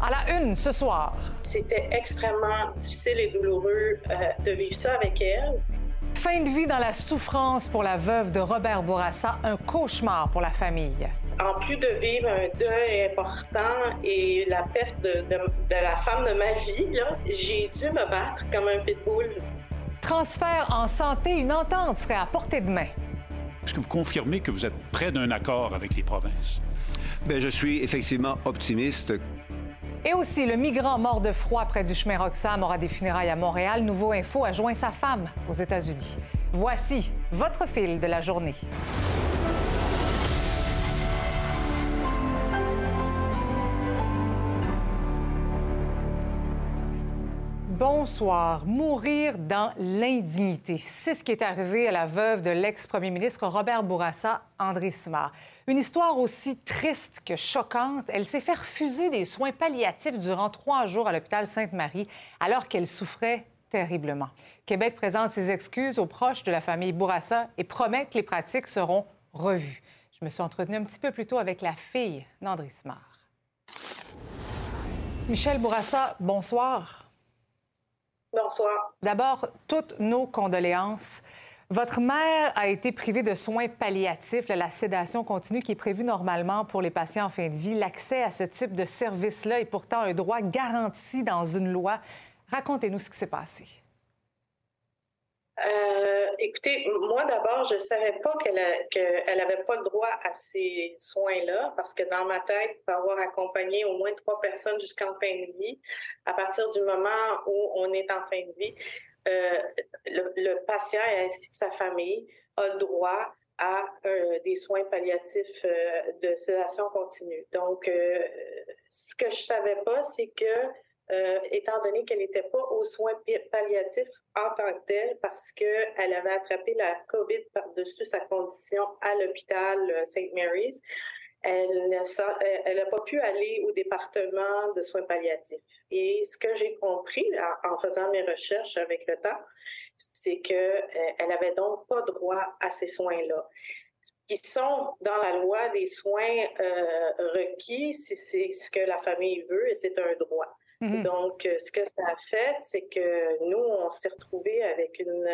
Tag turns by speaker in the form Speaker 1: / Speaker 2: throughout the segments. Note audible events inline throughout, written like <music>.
Speaker 1: À la une ce soir.
Speaker 2: C'était extrêmement difficile et douloureux euh, de vivre ça avec elle.
Speaker 1: Fin de vie dans la souffrance pour la veuve de Robert Bourassa, un cauchemar pour la famille.
Speaker 2: En plus de vivre un deuil important et la perte de, la femme de ma vie, j'ai dû me battre comme un pitbull.
Speaker 1: Transfert en santé, une entente serait à portée de main.
Speaker 3: Est-ce que vous confirmez que vous êtes près d'un accord avec les provinces?
Speaker 4: Bien, je suis effectivement optimiste.
Speaker 1: Et aussi, le migrant mort de froid près du chemin Roxham aura des funérailles à Montréal. Nouveau Info a joint sa femme aux États-Unis. Voici votre fil de la journée. Bonsoir. Mourir dans l'indignité. C'est ce qui est arrivé à la veuve de l'ex-premier ministre Robert Bourassa, André Simard. Une histoire aussi triste que choquante. Elle s'est fait refuser des soins palliatifs durant trois jours à l'hôpital Sainte-Marie alors qu'elle souffrait terriblement. Québec présente ses excuses aux proches de la famille Bourassa et promet que les pratiques seront revues. Je me suis entretenue un petit peu plus tôt avec la fille d'André Simard. Michel Bourassa, bonsoir.
Speaker 2: Bonsoir.
Speaker 1: D'abord, toutes nos condoléances. Votre mère a été privée de soins palliatifs, la sédation continue qui est prévue normalement pour les patients en fin de vie. L'accès à ce type de service-là est pourtant un droit garanti dans une loi. Racontez-nous ce qui s'est passé.
Speaker 2: Euh, écoutez, moi d'abord, je savais pas qu'elle n'avait pas le droit à ces soins-là, parce que dans ma tête, pour avoir accompagné au moins trois personnes jusqu'en fin de vie, à partir du moment où on est en fin de vie, euh, le, patient ainsi que sa famille a le droit à euh, des soins palliatifs de sédation continue. Donc, ce que je savais pas, c'est que euh, étant donné qu'elle n'était pas aux soins palliatifs en tant que telle parce qu'elle avait attrapé la COVID par-dessus sa condition à l'hôpital euh, St. Mary's. Elle n'a euh, pas pu aller au département de soins palliatifs. Et ce que j'ai compris en, faisant mes recherches avec le temps, c'est qu'elle elle n'avait donc pas droit à ces soins-là qui sont dans la loi des soins requis si c'est ce que la famille veut et c'est un droit. Mhm. Donc, euh, ce que ça a fait, c'est que nous, on s'est retrouvés avec une,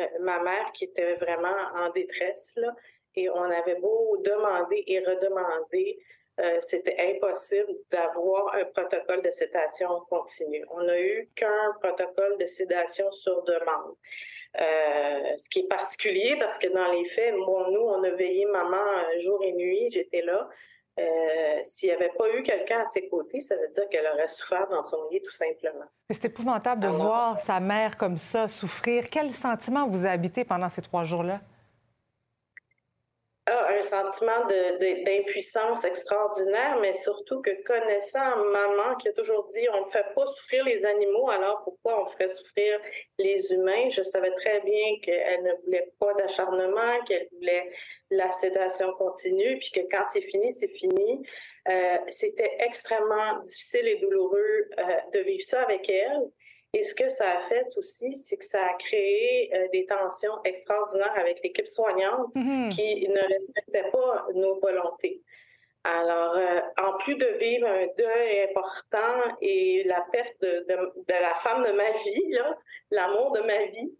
Speaker 2: euh, ma mère qui était vraiment en détresse, là, et on avait beau demander et redemander, euh, c'était impossible d'avoir un protocole de sédation continue. On n'a eu qu'un protocole de sédation sur demande. ce qui est particulier parce que dans les faits, bon, nous, on a veillé maman jour et nuit, j'étais là. Euh, s'il n'y avait pas eu quelqu'un à ses côtés, ça veut dire qu'elle aurait souffert dans son lit, tout simplement.
Speaker 1: C'est épouvantable de voir sa mère comme ça souffrir. Quel sentiment vous a habité pendant ces trois jours-là?
Speaker 2: Un sentiment d'impuissance extraordinaire, mais surtout que connaissant maman qui a toujours dit on ne fait pas souffrir les animaux, alors pourquoi on ferait souffrir les humains? Je savais très bien qu'elle ne voulait pas d'acharnement, qu'elle voulait la sédation continue, puis que quand c'est fini, c'est fini. Euh, C'était extrêmement difficile et douloureux euh, de vivre ça avec elle. Et ce que ça a fait aussi, c'est que ça a créé euh, des tensions extraordinaires avec l'équipe soignante mm-hmm. qui ne respectait pas nos volontés. Alors, euh, en plus de vivre un deuil important et la perte de, la femme de ma vie, l'amour de ma vie,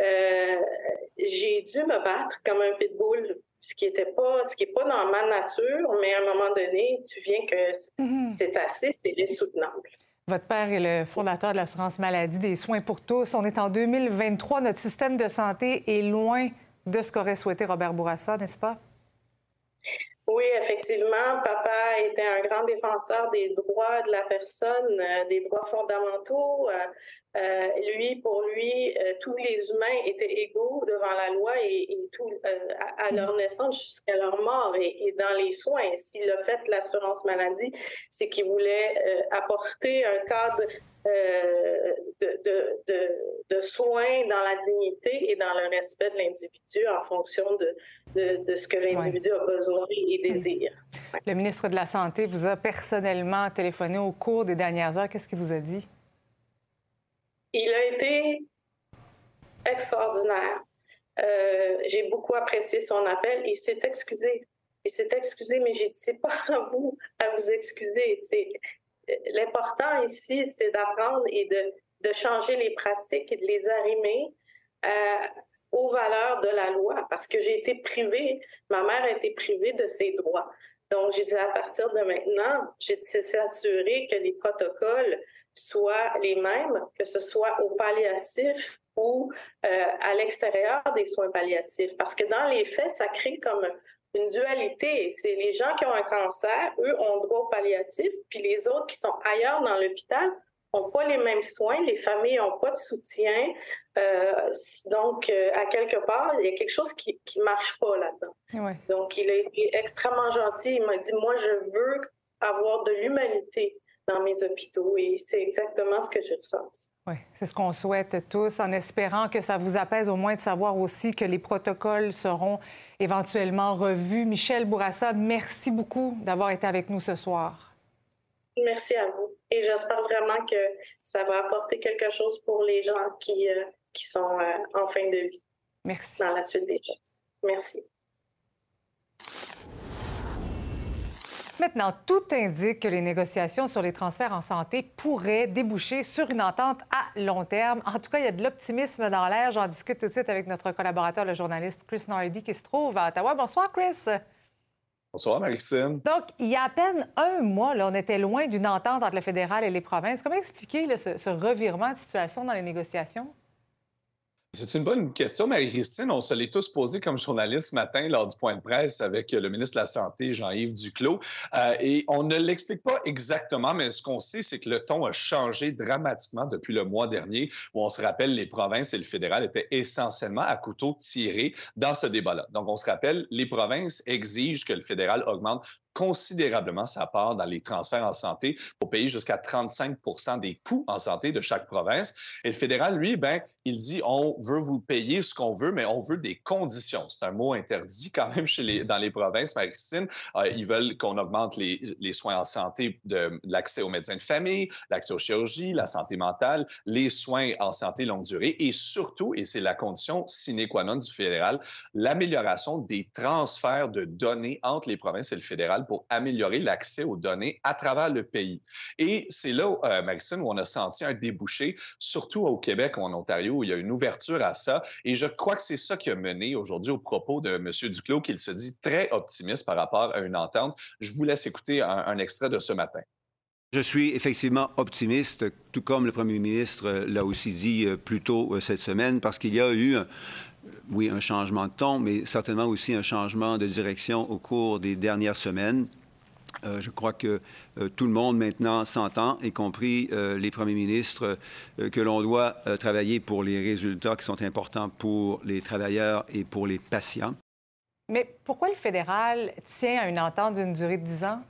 Speaker 2: euh, j'ai dû me battre comme un pitbull, ce qui était pas, ce qui est pas dans ma nature, mais à un moment donné, tu viens que mm-hmm. c'est assez, c'est insoutenable.
Speaker 1: Votre père est le fondateur de l'assurance maladie des soins pour tous. On est en 2023. Notre système de santé est loin de ce qu'aurait souhaité Robert Bourassa, n'est-ce pas?
Speaker 2: Oui, effectivement, papa était un grand défenseur des droits de la personne, euh, des droits fondamentaux. Euh, euh, lui, pour lui, tous les humains étaient égaux devant la loi et, tout, à, leur naissance jusqu'à leur mort et, et, dans les soins. S'il a fait l'assurance maladie, c'est qu'il voulait apporter un cadre euh, de, de, de, soins dans la dignité et dans le respect de l'individu en fonction de, de, ce que l'individu a besoin et désire.
Speaker 1: Le ministre de la Santé vous a personnellement téléphoné au cours des dernières heures. Qu'est-ce qu'il vous a dit?
Speaker 2: Il a été extraordinaire. Euh, j'ai beaucoup apprécié son appel. Il s'est excusé. Il s'est excusé, mais j'ai dit, c'est pas à vous à vous excuser. C'est l'important ici, c'est d'apprendre et de, de changer les pratiques et de les arrimer euh, aux valeurs de la loi parce que j'ai été privée, ma mère a été privée de ses droits. Donc, j'ai dit à partir de maintenant, j'ai dit s'assurer que les protocoles soient les mêmes, que ce soit au palliatif ou euh, à l'extérieur des soins palliatifs. Parce que dans les faits, ça crée comme une dualité. C'est les gens qui ont un cancer, eux ont droit au palliatif, puis les autres qui sont ailleurs dans l'hôpital n'ont pas les mêmes soins, les familles n'ont pas de soutien. Euh, donc, euh, à quelque part, il y a quelque chose qui ne marche pas là-dedans. Donc, il a été extrêmement gentil. Il m'a dit, moi, je veux avoir de l'humanité dans mes hôpitaux et c'est exactement ce que j'ai ressenti.
Speaker 1: Oui, c'est ce qu'on souhaite tous, en espérant que ça vous apaise au moins de savoir aussi que les protocoles seront éventuellement revus. Michel Bourassa, merci beaucoup d'avoir été avec nous ce soir.
Speaker 2: Merci à vous. Et j'espère vraiment que ça va apporter quelque chose pour les gens qui, euh, qui sont euh, en fin de vie.
Speaker 1: Merci.
Speaker 2: Dans la suite des choses. Merci.
Speaker 1: Maintenant, tout indique que les négociations sur les transferts en santé pourraient déboucher sur une entente à long terme. En tout cas, il y a de l'optimisme dans l'air. J'en discute tout de suite avec notre collaborateur, le journaliste Chris Nardi, qui se trouve à Ottawa. Bonsoir, Chris.
Speaker 5: Bonsoir, Maxime.
Speaker 1: Donc, il y a à peine un mois, là, on était loin d'une entente entre le fédéral et les provinces. Comment expliquer ce revirement de situation dans les négociations?
Speaker 5: C'est une bonne question, Marie-Christine. On se l'est tous posé comme journaliste ce matin lors du point de presse avec le ministre de la Santé, Jean-Yves Duclos. Euh, et on ne l'explique pas exactement, mais ce qu'on sait, c'est que le ton a changé dramatiquement depuis le mois dernier, où on se rappelle, les provinces et le fédéral étaient essentiellement à couteau tiré dans ce débat-là. Donc, on se rappelle, les provinces exigent que le fédéral augmente considérablement sa part dans les transferts en santé pour payer jusqu'à 35 des coûts en santé de chaque province. Et le fédéral, lui, ben, il dit on veut vous payer ce qu'on veut, mais on veut des conditions. C'est un mot interdit quand même chez les, dans les provinces, Marie-Christine. Euh, ils veulent qu'on augmente les, les, soins en santé, de, l'accès aux médecins de famille, l'accès aux chirurgies, la santé mentale, les soins en santé longue durée et surtout, et c'est la condition sine qua non du fédéral, l'amélioration des transferts de données entre les provinces et le fédéral pour améliorer l'accès aux données à travers le pays. Et c'est là, euh, où on a senti un débouché, surtout au Québec ou en Ontario, où il y a une ouverture à ça. Et je crois que c'est ça qui a mené aujourd'hui au propos de M. Duclos, qu'il se dit très optimiste par rapport à une entente. Je vous laisse écouter un, extrait de ce matin.
Speaker 4: Je suis effectivement optimiste, tout comme le premier ministre l'a aussi dit euh, plus tôt euh, cette semaine, parce qu'il y a eu oui, un changement de ton, mais certainement aussi un changement de direction au cours des dernières semaines. Euh, je crois que euh, tout le monde maintenant s'entend, y compris euh, les premiers ministres, que l'on doit travailler pour les résultats qui sont importants pour les travailleurs et pour les patients.
Speaker 1: Mais pourquoi le fédéral tient à une entente d'une durée de 10 ans?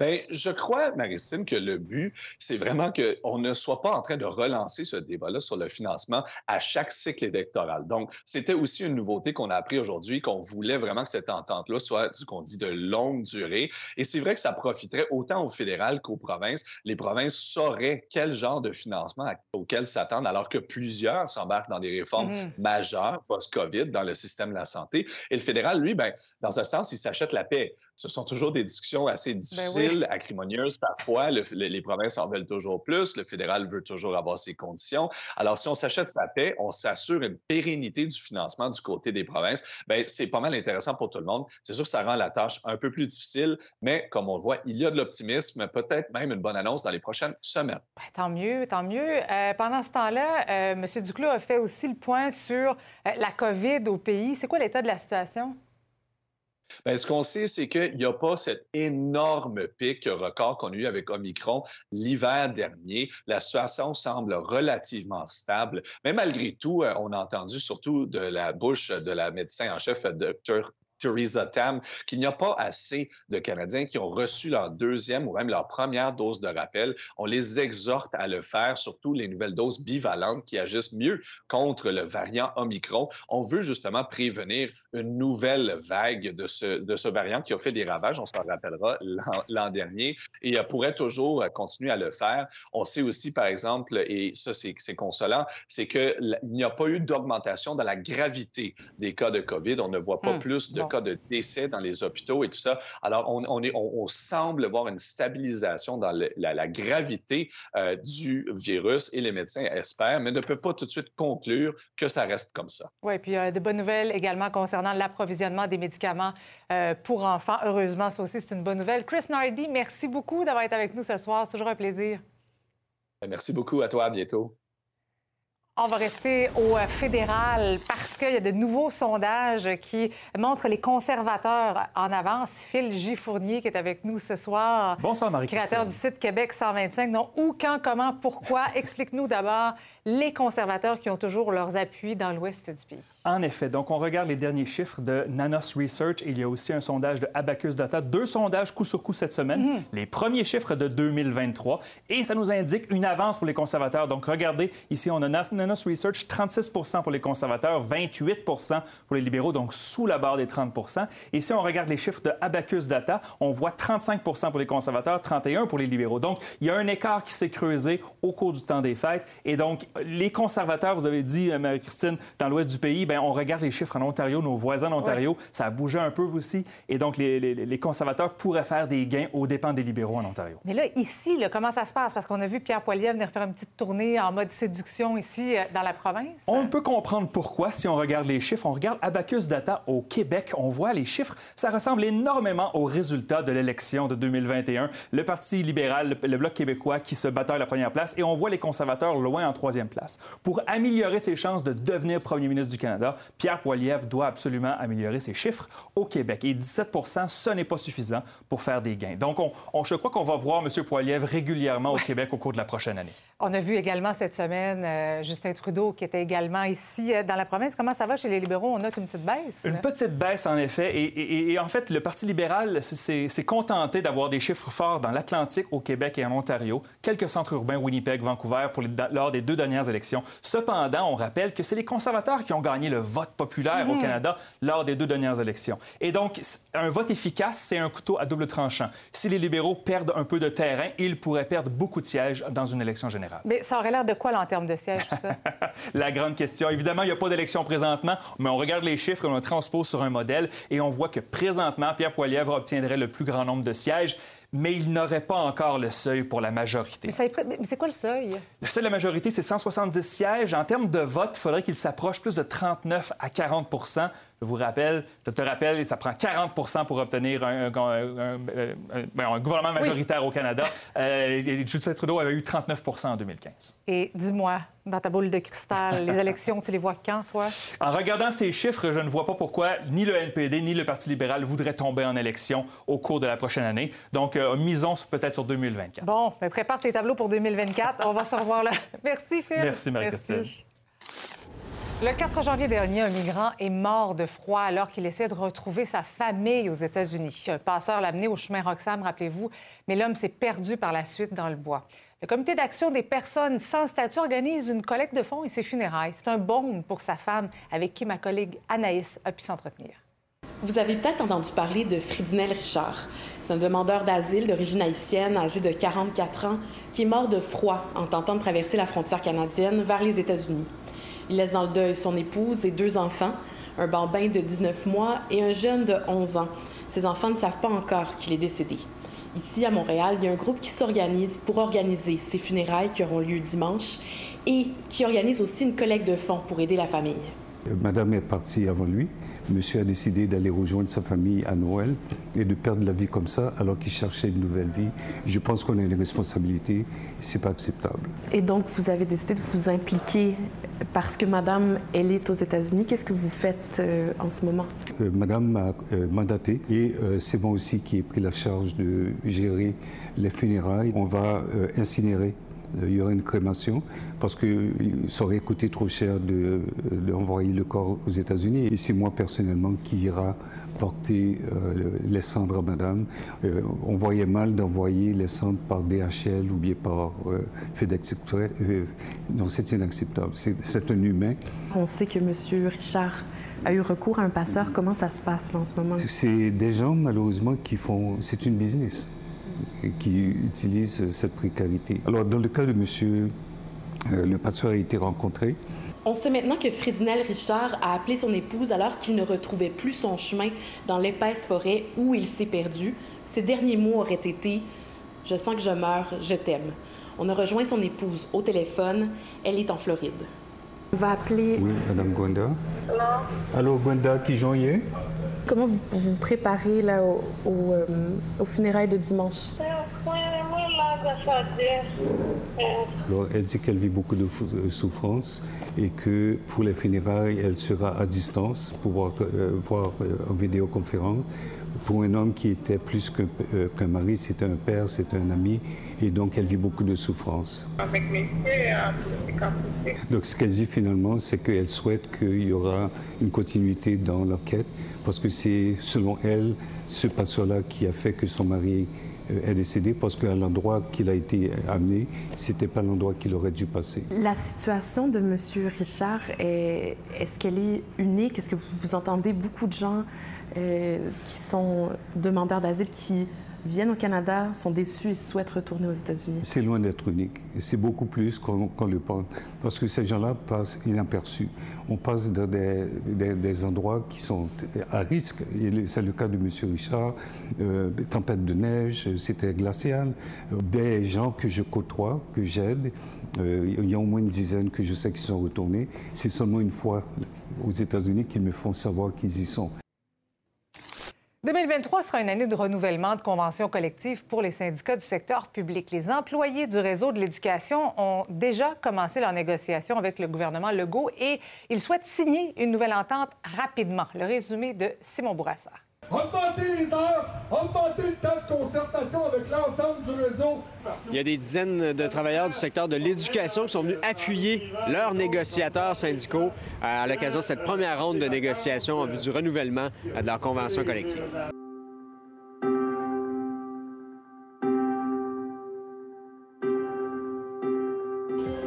Speaker 5: Bien, je crois, Maristine, que le but, c'est vraiment qu'on ne soit pas en train de relancer ce débat-là sur le financement à chaque cycle électoral. Donc, c'était aussi une nouveauté qu'on a appris aujourd'hui, qu'on voulait vraiment que cette entente-là soit, ce qu'on dit, de longue durée. Et c'est vrai que ça profiterait autant au fédéral qu'aux provinces. Les provinces sauraient quel genre de financement auquel s'attendre, alors que plusieurs s'embarquent dans des réformes mm-hmm. majeures post-COVID dans le système de la santé. Et le fédéral, lui, ben, dans un sens, il s'achète la paix ce sont toujours des discussions assez ben difficiles, acrimonieuses parfois. les provinces en veulent toujours plus. Le fédéral veut toujours avoir ses conditions. Alors, si on s'achète sa paix, on s'assure une pérennité du financement du côté des provinces. Bien, c'est pas mal intéressant pour tout le monde. C'est sûr que ça rend la tâche un peu plus difficile, mais comme on le voit, il y a de l'optimisme, peut-être même une bonne annonce dans les prochaines semaines.
Speaker 1: Ben, tant mieux, tant mieux. Euh, pendant ce temps-là, euh, M. Duclos a fait aussi le point sur euh, la COVID au pays. C'est quoi l'état de la situation?
Speaker 5: Bien, ce qu'on sait, c'est qu'il n'y a pas cet énorme pic record qu'on a eu avec Omicron l'hiver dernier. La situation semble relativement stable. Mais malgré tout, euh, on a entendu surtout de la bouche de la médecin en chef, Dr. Theresa Tam, qu'il n'y a pas assez de Canadiens qui ont reçu leur deuxième ou même leur première dose de rappel. On les exhorte à le faire, surtout les nouvelles doses bivalentes qui agissent mieux contre le variant Omicron. On veut justement prévenir une nouvelle vague de ce, de ce variant qui a fait des ravages, on s'en rappellera l'an dernier, et pourrait toujours continuer à le faire. On sait aussi, par exemple, et ça c'est consolant, c'est qu'il n'y a pas eu d'augmentation dans la gravité des cas de COVID. On ne voit pas hmm. plus de cas de décès dans les hôpitaux et tout ça. Alors, on, on, est, on, semble voir une stabilisation dans la, la, gravité euh, du virus et les médecins espèrent, mais ne peuvent pas tout de suite conclure que ça reste comme ça.
Speaker 1: Oui, puis il y a de bonnes nouvelles également concernant l'approvisionnement des médicaments euh, pour enfants. Heureusement, ça aussi, c'est une bonne nouvelle. Chris Nardi, merci beaucoup d'avoir été avec nous ce soir. C'est toujours un plaisir.
Speaker 5: Merci beaucoup à toi. À bientôt.
Speaker 1: On va rester au fédéral parce qu'il y a de nouveaux sondages qui montrent les conservateurs en avance. Phil J. Fournier qui est avec nous ce soir.
Speaker 6: Bonsoir, marie
Speaker 1: Créateur du site Québec 125. Non, où, quand, comment, pourquoi? <laughs> Explique-nous d'abord les conservateurs qui ont toujours leurs appuis dans l'ouest du pays.
Speaker 6: En effet. Donc, on regarde les derniers chiffres de Nanos Research. Il y a aussi un sondage de Abacus Data. Deux sondages coup sur coup cette semaine. Mhm. Les premiers chiffres de 2023. Et ça nous indique une avance pour les conservateurs. Donc, regardez, ici, on a Nanos Research, 36% pour les conservateurs, 28% pour les libéraux, donc sous la barre des 30% Et si on regarde les chiffres de Abacus Data, on voit 35 pour les conservateurs, 31 pour les libéraux. Donc, il y a un écart qui s'est creusé au cours du temps des fêtes. Et donc, les conservateurs, vous avez dit, euh, Marie-Christine, dans l'ouest du pays, bien, on regarde les chiffres en Ontario, nos voisins d'Ontario, ça a bougé un peu aussi. Et donc, les, conservateurs pourraient faire des gains aux dépens des libéraux en Ontario.
Speaker 1: Mais là, ici, comment ça se passe? Parce qu'on a vu Pierre Poilievre venir faire une petite tournée en mode séduction ici, euh, dans la province?
Speaker 6: On peut comprendre pourquoi si on regarde les chiffres. On regarde Abacus Data au Québec. On voit les chiffres. Ça ressemble énormément aux résultats de l'élection de 2021. Le Parti libéral, le, Bloc québécois qui se bataille à la première place et on voit les conservateurs loin en troisième place. Pour améliorer ses chances de devenir premier ministre du Canada, Pierre Poilievre doit absolument améliorer ses chiffres au Québec. Et 17% ce n'est pas suffisant pour faire des gains. Donc, on, je crois qu'on va voir M. Poilievre régulièrement au Québec au cours de la prochaine année.
Speaker 1: On a vu également cette semaine euh, Justin Trudeau qui était également ici euh, dans la province. Comment ça va chez les libéraux? On note une petite baisse.
Speaker 6: Une petite baisse, en effet. Et, en fait, le Parti libéral s'est contenté d'avoir des chiffres forts dans l'Atlantique, au Québec et en Ontario, quelques centres urbains, Winnipeg, Vancouver, pour lors des deux dernières élections. Cependant, on rappelle que c'est les conservateurs qui ont gagné le vote populaire au mhm. Canada lors des deux dernières élections. Et donc, un vote efficace, c'est un couteau à double tranchant. Si les libéraux perdent un peu de terrain, ils pourraient perdre beaucoup de sièges dans une élection générale.
Speaker 1: Mais ça aurait l'air de quoi, là, en termes de sièges, tout ça? <laughs>
Speaker 6: La grande question. Évidemment, il n'y a pas d'élection présentement, mais on regarde les chiffres et on les transpose sur un modèle et on voit que présentement, Pierre Poilievre obtiendrait le plus grand nombre de sièges mais il n'aurait pas encore le seuil pour la majorité.
Speaker 1: Mais, c'est quoi le seuil?
Speaker 6: Le seuil de la majorité, c'est 170 sièges. En termes de vote, il faudrait qu'il s'approche plus de 39 à 40 je vous rappelle, je te rappelle, ça prend 40% pour obtenir un, ben, gouvernement majoritaire au Canada. Euh, Justin Trudeau avait eu 39% en 2015.
Speaker 1: Et dis-moi, dans ta boule de cristal, les <laughs> élections, tu les vois quand, toi?
Speaker 6: En regardant ces chiffres, je ne vois pas pourquoi ni le NPD ni le Parti libéral voudraient tomber en élection au cours de la prochaine année. Donc, euh, misons peut-être sur 2024.
Speaker 1: Bon, ben, prépare tes tableaux pour 2024. On va se revoir là. <laughs> Merci, Phil.
Speaker 6: Merci, Marie-Christine.
Speaker 1: Le 4 janvier dernier, un migrant est mort de froid alors qu'il essaie de retrouver sa famille aux États-Unis. Un passeur l'a amené au chemin Roxham, rappelez-vous, mais l'homme s'est perdu par la suite dans le bois. Le comité d'action des personnes sans statut organise une collecte de fonds et ses funérailles. C'est un baume pour sa femme, avec qui ma collègue Anaïs a pu s'entretenir.
Speaker 7: Vous avez peut-être entendu parler de Fridinel Richard. C'est un demandeur d'asile d'origine haïtienne, âgé de 44 ans, qui est mort de froid en tentant de traverser la frontière canadienne vers les États-Unis. Il laisse dans le deuil son épouse et deux enfants, un bambin de 19 mois et un jeune de 11 ans. Ces enfants ne savent pas encore qu'il est décédé. Ici, à Montréal, il y a un groupe qui s'organise pour organiser ces funérailles qui auront lieu dimanche et qui organise aussi une collecte de fonds pour aider la famille.
Speaker 8: Madame est partie avant lui. Monsieur a décidé d'aller rejoindre sa famille à Noël et de perdre la vie comme ça alors qu'il cherchait une nouvelle vie. Je pense qu'on a une responsabilité. C'est pas acceptable.
Speaker 7: Et donc, vous avez décidé de vous impliquer parce que Madame, elle est aux États-Unis. Qu'est-ce que vous faites euh, en ce moment?
Speaker 8: Euh, Madame m'a euh, mandaté et c'est moi aussi qui ai pris la charge de gérer les funérailles. On va incinérer euh, il y aura une crémation parce que ça aurait coûté trop cher d'envoyer de, le corps aux États-Unis. Et c'est moi personnellement qui ira porter euh, les cendres à madame. Euh, on voyait mal d'envoyer les cendres par DHL ou bien par FedEx non, c'est inacceptable. C'est un humain.
Speaker 7: On sait que M. Richard a eu recours à un passeur. Comment ça se passe en ce moment?
Speaker 8: C'est des gens, malheureusement, qui font... C'est une business qui utilisent cette précarité. Alors, dans le cas de monsieur, euh, le pasteur a été rencontré
Speaker 7: On sait maintenant que Frédinel Richard a appelé son épouse alors qu'il ne retrouvait plus son chemin dans l'épaisse forêt où il s'est perdu. Ses derniers mots auraient été Je sens que je meurs, je t'aime. On a rejoint son épouse au téléphone. Elle est en Floride. On va appeler.
Speaker 8: Oui, Madame Gwenda. Allô, Gwenda, qui joignait
Speaker 7: Comment vous vous préparez là, au, au, euh, aux funérailles de dimanche?
Speaker 8: Alors, elle dit qu'elle vit beaucoup de euh, souffrance et que pour les funérailles, elle sera à distance pour voir, euh, voir euh, en vidéoconférence. Pour un homme qui était plus qu'un euh, qu'un mari, c'était un père, c'était un ami, et donc elle vit beaucoup de souffrance.
Speaker 9: Avec mes.
Speaker 8: Donc ce qu'elle dit finalement, c'est qu'elle souhaite qu'il y aura une continuité dans l'enquête, parce que c'est, selon elle, ce passeur-là qui a fait que son mari est décédé, parce qu'à l'endroit qu'il a été amené, c'était pas l'endroit qu'il aurait dû passer.
Speaker 7: La situation de M. Richard, est, est-ce qu'elle est unique? Est-ce que vous, vous entendez beaucoup de gens euh, qui sont demandeurs d'asile qui viennent au Canada, sont déçus et souhaitent retourner aux États-Unis?
Speaker 8: C'est loin d'être unique. C'est beaucoup plus qu'on le pense. Parce que ces gens-là passent inaperçus. On passe dans des, endroits qui sont à risque. C'est le cas de M. Richard. Euh, tempête de neige, c'était glacial. Des gens que je côtoie, que j'aide. euh, il y a au moins une dizaine que je sais qui sont retournés. C'est seulement une fois aux États-Unis qu'ils me font savoir qu'ils y sont.
Speaker 1: 2023 sera une année de renouvellement de conventions collectives pour les syndicats du secteur public. Les employés du réseau de l'éducation ont déjà commencé leurs négociations avec le gouvernement Legault et ils souhaitent signer une nouvelle entente rapidement. Le résumé de Simon Bourassa.
Speaker 10: Augmenter les heures, augmenter le temps de concertation avec l'ensemble du réseau.
Speaker 11: Il y a des dizaines de travailleurs du secteur de l'éducation qui sont venus appuyer leurs négociateurs syndicaux à l'occasion de cette première ronde de négociations en vue du renouvellement de leur convention collective.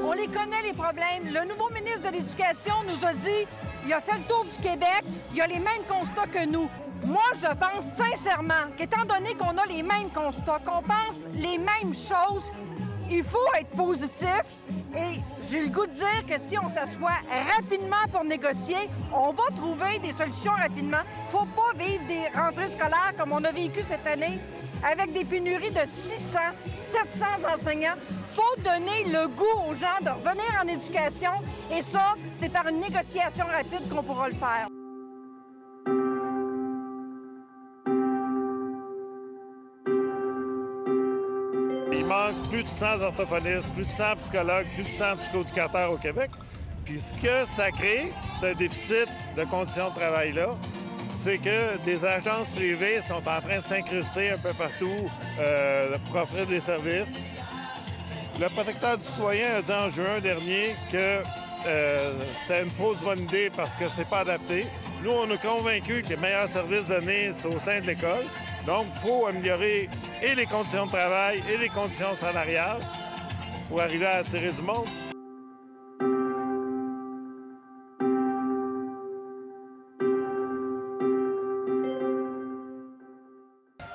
Speaker 12: On les connaît, les problèmes. Le nouveau ministre de l'Éducation nous a dit il a fait le tour du Québec, il a les mêmes constats que nous. Moi, je pense sincèrement qu'étant donné qu'on a les mêmes constats, qu'on pense les mêmes choses, il faut être positif. Et j'ai le goût de dire que si on s'assoit rapidement pour négocier, on va trouver des solutions rapidement. Il ne faut pas vivre des rentrées scolaires comme on a vécu cette année avec des pénuries de 600, 700 enseignants. Il faut donner le goût aux gens de revenir en éducation et ça, c'est par une négociation rapide qu'on pourra le faire.
Speaker 13: Plus de 100 orthophonistes, plus de 100 psychologues, plus de 100 psychoéducateurs au Québec. Puis ce que ça crée, c'est un déficit de conditions de travail-là. C'est que des agences privées sont en train de s'incruster un peu partout euh, pour offrir des services. Le protecteur du citoyen a dit en juin dernier que euh, c'était une fausse bonne idée parce que c'est pas adapté. Nous, on est convaincus que les meilleurs services donnés, c'est au sein de l'école. Donc, il faut améliorer et les conditions de travail et les conditions salariales pour arriver à attirer du monde.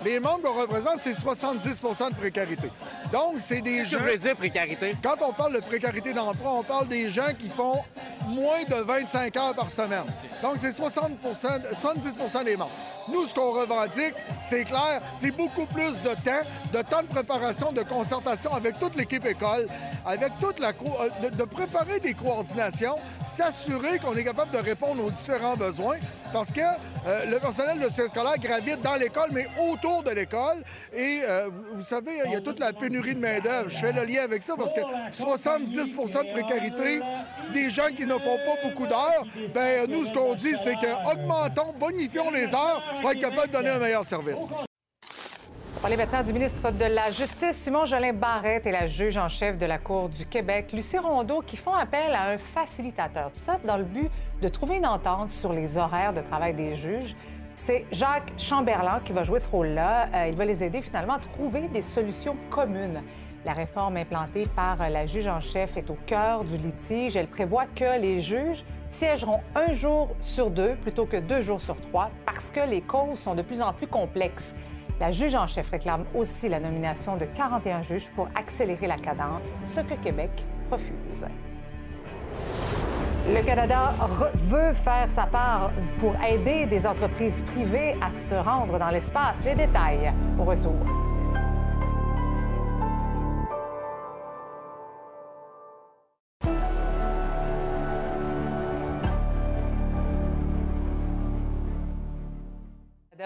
Speaker 10: Les membres qu'on représente, c'est 70% de précarité. Donc, c'est des gens...
Speaker 11: Que veut dire précarité?
Speaker 10: Quand on parle de précarité d'emploi, on parle des gens qui font moins de 25 heures par semaine. Donc, c'est 60 70% des membres. Nous, ce qu'on revendique, c'est clair, c'est beaucoup plus de temps, de temps de préparation, de concertation avec toute l'équipe école, avec toute la... euh, de, de préparer des coordinations, s'assurer qu'on est capable de répondre aux différents besoins, parce que euh, le personnel de soutien scolaire gravite dans l'école, mais autour de l'école. Et euh, vous, savez, il y a toute la pénurie de main-d'œuvre. Je fais le lien avec ça parce que 70% de précarité, des gens qui ne font pas beaucoup d'heures, ben nous, ce qu'on dit, c'est que augmentons, bonifions les heures pour être capable de donner un meilleur service.
Speaker 1: On va maintenant du ministre de la Justice, Simon Jolin Barrette, et la juge en chef de la Cour du Québec, Lucie Rondeau, qui font appel à un facilitateur. Tout ça dans le but de trouver une entente sur les horaires de travail des juges. C'est Jacques Chamberlain qui va jouer ce rôle-là. Euh, il va les aider finalement à trouver des solutions communes. La réforme implantée par la juge en chef est au cœur du litige. Elle prévoit que les juges siégeront un jour sur deux plutôt que deux jours sur trois parce que les causes sont de plus en plus complexes. La juge en chef réclame aussi la nomination de 41 juges pour accélérer la cadence, ce que Québec refuse. Le Canada veut faire sa part pour aider des entreprises privées à se rendre dans l'espace. Les détails au retour.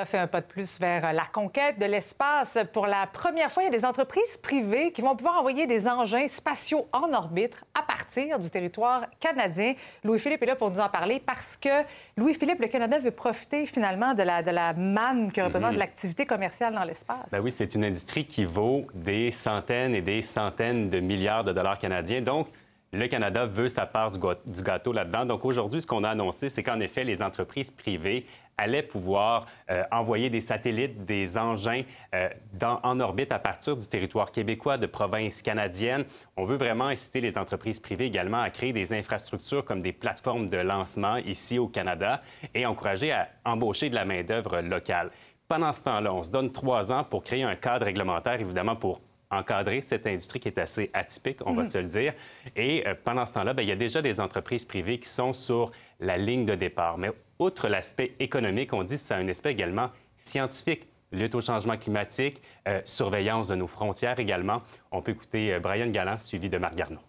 Speaker 1: Fait un pas de plus vers la conquête de l'espace. Pour la première fois, il y a des entreprises privées qui vont pouvoir envoyer des engins spatiaux en orbite à partir du territoire canadien. Louis-Philippe est là pour nous en parler parce que, Louis-Philippe, le Canada veut profiter finalement de la, de la manne que représente mhm. l'activité commerciale dans l'espace.
Speaker 14: Ben oui, c'est une industrie qui vaut des centaines et des centaines de milliards de dollars canadiens. Donc, le Canada veut sa part du gâteau là-dedans. Donc aujourd'hui, ce qu'on a annoncé, c'est qu'en effet, les entreprises privées allaient pouvoir euh, envoyer des satellites, des engins euh, en orbite à partir du territoire québécois, de provinces canadiennes. On veut vraiment inciter les entreprises privées également à créer des infrastructures comme des plateformes de lancement ici au Canada et encourager à embaucher de la main-d'œuvre locale. Pendant ce temps-là, on se donne trois ans pour créer un cadre réglementaire, évidemment, pour encadrer cette industrie qui est assez atypique, on va mhm. se le dire. Et euh, pendant ce temps-là, ben, il y a déjà des entreprises privées qui sont sur la ligne de départ. Mais outre l'aspect économique, on dit que c'est un aspect également scientifique lutte au changement climatique, euh, surveillance de nos frontières également. On peut écouter euh, Brian Galland, suivi de Marc Garneau.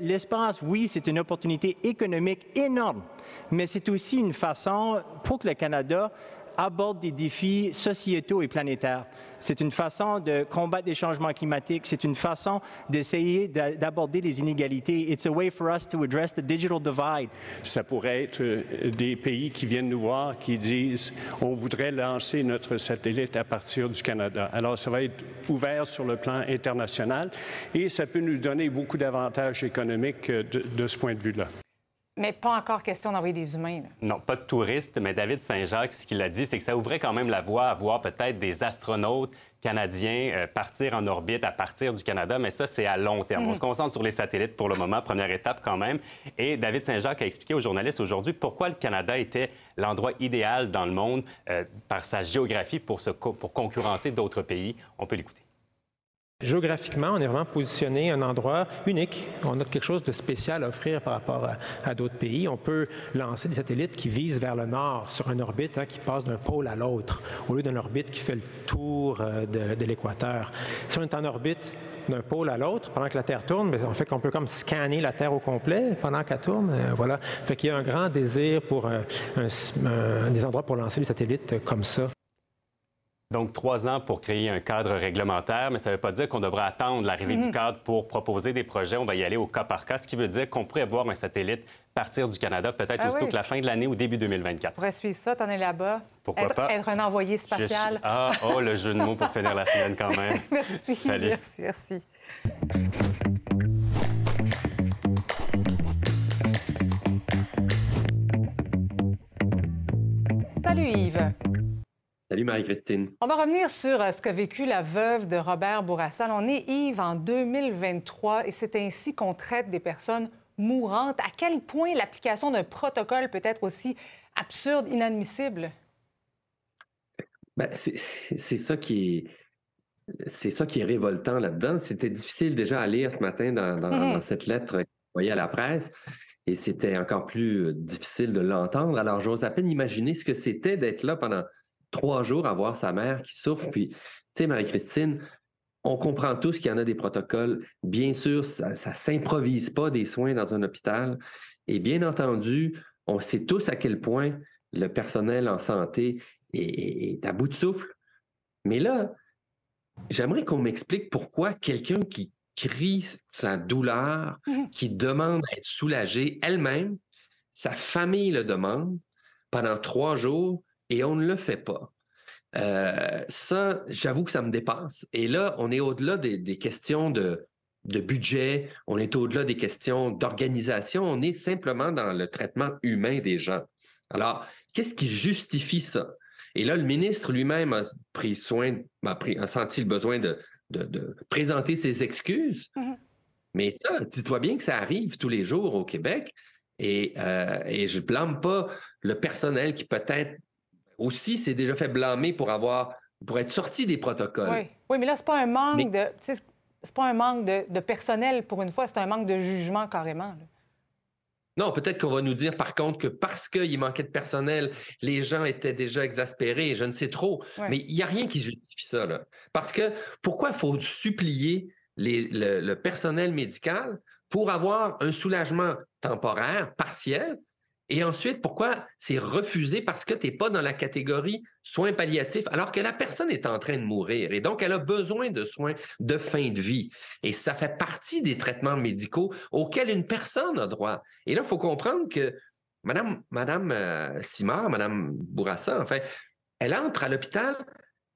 Speaker 15: L'espace, oui, c'est une opportunité économique énorme, mais c'est aussi une façon pour que le Canada aborde des défis sociétaux et planétaires. C'est une façon de combattre les changements climatiques. C'est une façon d'essayer d'aborder les inégalités. It's a way for us to address the digital divide.
Speaker 16: Ça pourrait être euh, des pays qui viennent nous voir, qui disent on voudrait lancer notre satellite à partir du Canada. Alors, ça va être ouvert sur le plan international et ça peut nous donner beaucoup d'avantages économiques euh, de, de ce point de vue-là.
Speaker 1: Mais pas encore question d'envoyer des humains.
Speaker 14: Non, pas de touristes, mais David Saint-Jacques, ce qu'il a dit, c'est que ça ouvrait quand même la voie à voir peut-être des astronautes canadiens euh, partir en orbite à partir du Canada, mais ça, c'est à long terme. On mhm. se concentre sur les satellites pour le moment, <laughs> première étape quand même. Et David Saint-Jacques a expliqué aux journalistes aujourd'hui pourquoi le Canada était l'endroit idéal dans le monde euh, par sa géographie pour, se pour concurrencer d'autres pays. On peut l'écouter.
Speaker 17: Géographiquement, on est vraiment positionné un endroit unique. On a quelque chose de spécial à offrir par rapport à, d'autres pays. On peut lancer des satellites qui visent vers le nord sur une orbite hein, qui passe d'un pôle à l'autre, au lieu d'une orbite qui fait le tour euh, de, l'équateur. Si on est en orbite d'un pôle à l'autre pendant que la Terre tourne, mais en fait qu'on peut comme scanner la Terre au complet pendant qu'elle tourne. Euh, voilà. Fait qu'il y a un grand désir pour euh, des endroits pour lancer des satellites comme ça.
Speaker 14: Donc, trois ans pour créer un cadre réglementaire, mais ça ne veut pas dire qu'on devrait attendre l'arrivée du mhm. cadre pour proposer des projets. On va y aller au cas par cas, ce qui veut dire qu'on pourrait avoir un satellite partir du Canada peut-être ah aussitôt que la fin de l'année ou début 2024.
Speaker 1: On pourrait suivre ça, t'en es là-bas.
Speaker 14: Pourquoi
Speaker 1: être,
Speaker 14: pas?
Speaker 1: Être un envoyé spatial.
Speaker 14: Ah, oh, le jeu de mots pour finir la semaine quand même. <laughs>
Speaker 1: merci.
Speaker 14: Salut.
Speaker 1: Merci, merci. Salut Yves.
Speaker 18: Salut Marie-Christine.
Speaker 1: On va revenir sur euh, ce qu'a vécu la veuve de Robert Bourassa. On est Yves en 2023 et c'est ainsi qu'on traite des personnes mourantes. À quel point l'application d'un protocole peut être aussi absurde, inadmissible?
Speaker 18: Ben, c'est ça qui est. C'est ça qui est révoltant là-dedans. C'était difficile déjà à lire ce matin dans, mm-hmm. cette lettre voyait à la presse. Et c'était encore plus difficile de l'entendre. Alors, j'ose à peine imaginer ce que c'était d'être là pendant trois jours à voir sa mère qui souffre. Puis, tu sais, Marie-Christine, on comprend tous qu'il y en a des protocoles. Bien sûr, ça ne s'improvise pas des soins dans un hôpital. Et bien entendu, on sait tous à quel point le personnel en santé est, à bout de souffle. Mais là, j'aimerais qu'on m'explique pourquoi quelqu'un qui crie sa douleur, mmh qui demande à être soulagé elle-même, sa famille le demande pendant trois jours, et on ne le fait pas. Euh, ça, j'avoue que ça me dépasse. Et là, on est au-delà des, questions de, budget, on est au-delà des questions d'organisation, on est simplement dans le traitement humain des gens. Alors, qu'est-ce qui justifie ça? Et là, le ministre lui-même a pris soin, a, pris, a senti le besoin de, présenter ses excuses. Mm-hmm. Mais dis-toi bien que ça arrive tous les jours au Québec. Et, euh, et je ne blâme pas le personnel qui peut-être aussi s'est déjà fait blâmer pour avoir pour être sorti des protocoles.
Speaker 1: Oui, oui mais là, c'est pas un manque de. C'est pas un manque de, personnel pour une fois, c'est un manque de jugement carrément.
Speaker 18: Non, peut-être qu'on va nous dire par contre que parce qu'il manquait de personnel, les gens étaient déjà exaspérés, je ne sais trop.
Speaker 2: Ouais.
Speaker 18: Mais il n'y a rien qui justifie ça. Là. Parce que pourquoi il faut supplier les- le, le personnel médical pour avoir un soulagement temporaire, partiel, et ensuite, pourquoi c'est refusé parce que tu n'es pas dans la catégorie soins palliatifs, alors que la personne est en train de mourir et donc elle a besoin de soins de fin de vie? Et ça fait partie des traitements médicaux auxquels une personne a droit. Et là, il faut comprendre que Madame, Madame euh, Simard, Madame Bourassa, en fait, elle entre à l'hôpital,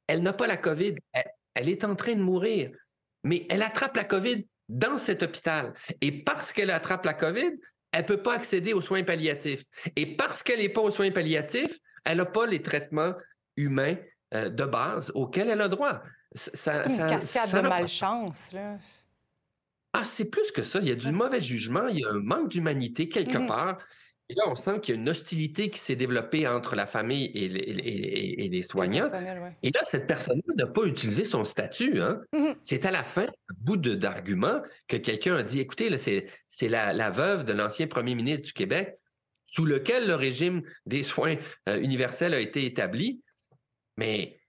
Speaker 18: elle n'a pas la COVID, elle est en train de mourir, mais elle attrape la COVID dans cet hôpital. Et parce qu'elle attrape la COVID, elle ne peut pas accéder aux soins palliatifs. Et parce qu'elle n'est pas aux soins palliatifs, elle n'a pas les traitements humains euh, de base auxquels elle a droit. Ça,
Speaker 1: Une
Speaker 18: ça-
Speaker 1: cascade
Speaker 18: ça
Speaker 1: de malchance, là.
Speaker 18: ah, c'est plus que ça. Il y a du mauvais jugement, il y a un manque d'humanité quelque
Speaker 1: Mhm.
Speaker 18: part. Et là, on sent qu'il y a une hostilité qui s'est développée entre la famille et les, et- et- et les soignants.
Speaker 1: ouais.
Speaker 18: Et là, cette personne-là n'a pas utilisé son statut. hein.
Speaker 1: Mhm.
Speaker 18: C'est à la fin, à bout d'arguments, que quelqu'un a dit écoutez, c'est la, la veuve de l'ancien premier ministre du Québec, sous lequel le régime des soins euh, universels a été établi. Mais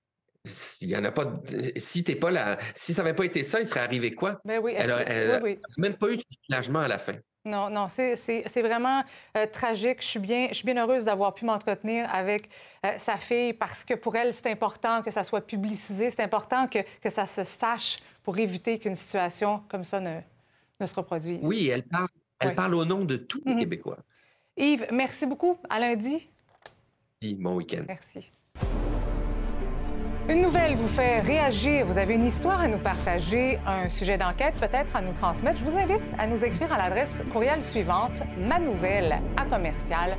Speaker 18: il y en a pas. Si t'es pas là, si ça n'avait pas été ça, il serait arrivé quoi?
Speaker 1: Ben oui,
Speaker 18: Elle a
Speaker 1: oui, oui.
Speaker 18: même pas eu de soulagement à la fin.
Speaker 1: Non, non, c'est- vraiment euh, tragique. Je suis bien, je suis bien heureuse d'avoir pu m'entretenir avec euh, sa fille parce que pour elle, c'est important que ça soit publicisé, c'est important que, que ça se sache pour éviter qu'une situation comme ça ne, ne se reproduise.
Speaker 18: Oui, elle parle, elle
Speaker 1: Oui.
Speaker 18: parle au nom de tous les
Speaker 1: Mhm.
Speaker 18: Québécois.
Speaker 1: Yves, merci beaucoup. À lundi.
Speaker 18: Bon week-end.
Speaker 1: Merci. Une nouvelle vous fait réagir. Vous avez une histoire à nous partager, un sujet d'enquête peut-être à nous transmettre. Je vous invite à nous écrire à l'adresse courriel suivante manouvelle à commercial.